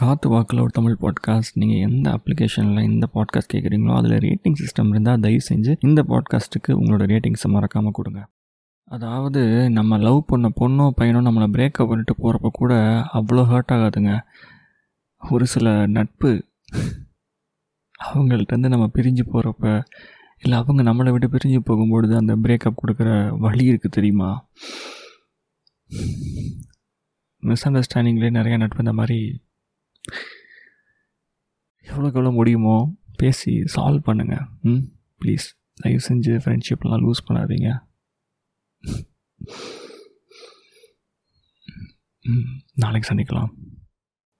காற்று வாக்கில் ஒரு தமிழ் பாட்காஸ்ட் நீங்கள் எந்த அப்ளிகேஷனில் இந்த பாட்காஸ்ட் கேட்குறீங்களோ அதில் ரேட்டிங் சிஸ்டம் இருந்தால் தயவு செஞ்சு இந்த பாட்காஸ்ட்டுக்கு உங்களோட ரேட்டிங்ஸை மறக்காமல் கொடுங்க. அதாவது நம்ம லவ் பண்ண பொண்ணோ பையனோ நம்மளை பிரேக்கப் பண்ணிட்டு போகிறப்ப கூட அவ்வளோ ஹர்ட் ஆகாதுங்க. ஒரு சில நட்பு அவங்கள்ட்டேருந்து நம்ம பிரிஞ்சு போகிறப்ப இல்லை அவங்க நம்மளை விட்டு பிரிஞ்சு போகும்பொழுது அந்த பிரேக்கப் கொடுக்குற வழி இருக்குது தெரியுமா? மிஸ் அண்டர்ஸ்டாண்டிங்லேயே நிறையா நட்பு இந்த மாதிரி எவ்வளோக்கு எவ்வளோ முடியுமோ பேசி சால்வ் பண்ணுங்கள் ம் ப்ளீஸ் தயவு செஞ்சு ஃப்ரெண்ட்ஷிப்லாம் லூஸ் பண்ணாதீங்க. ம் நாளைக்கு சந்திக்கலாம்.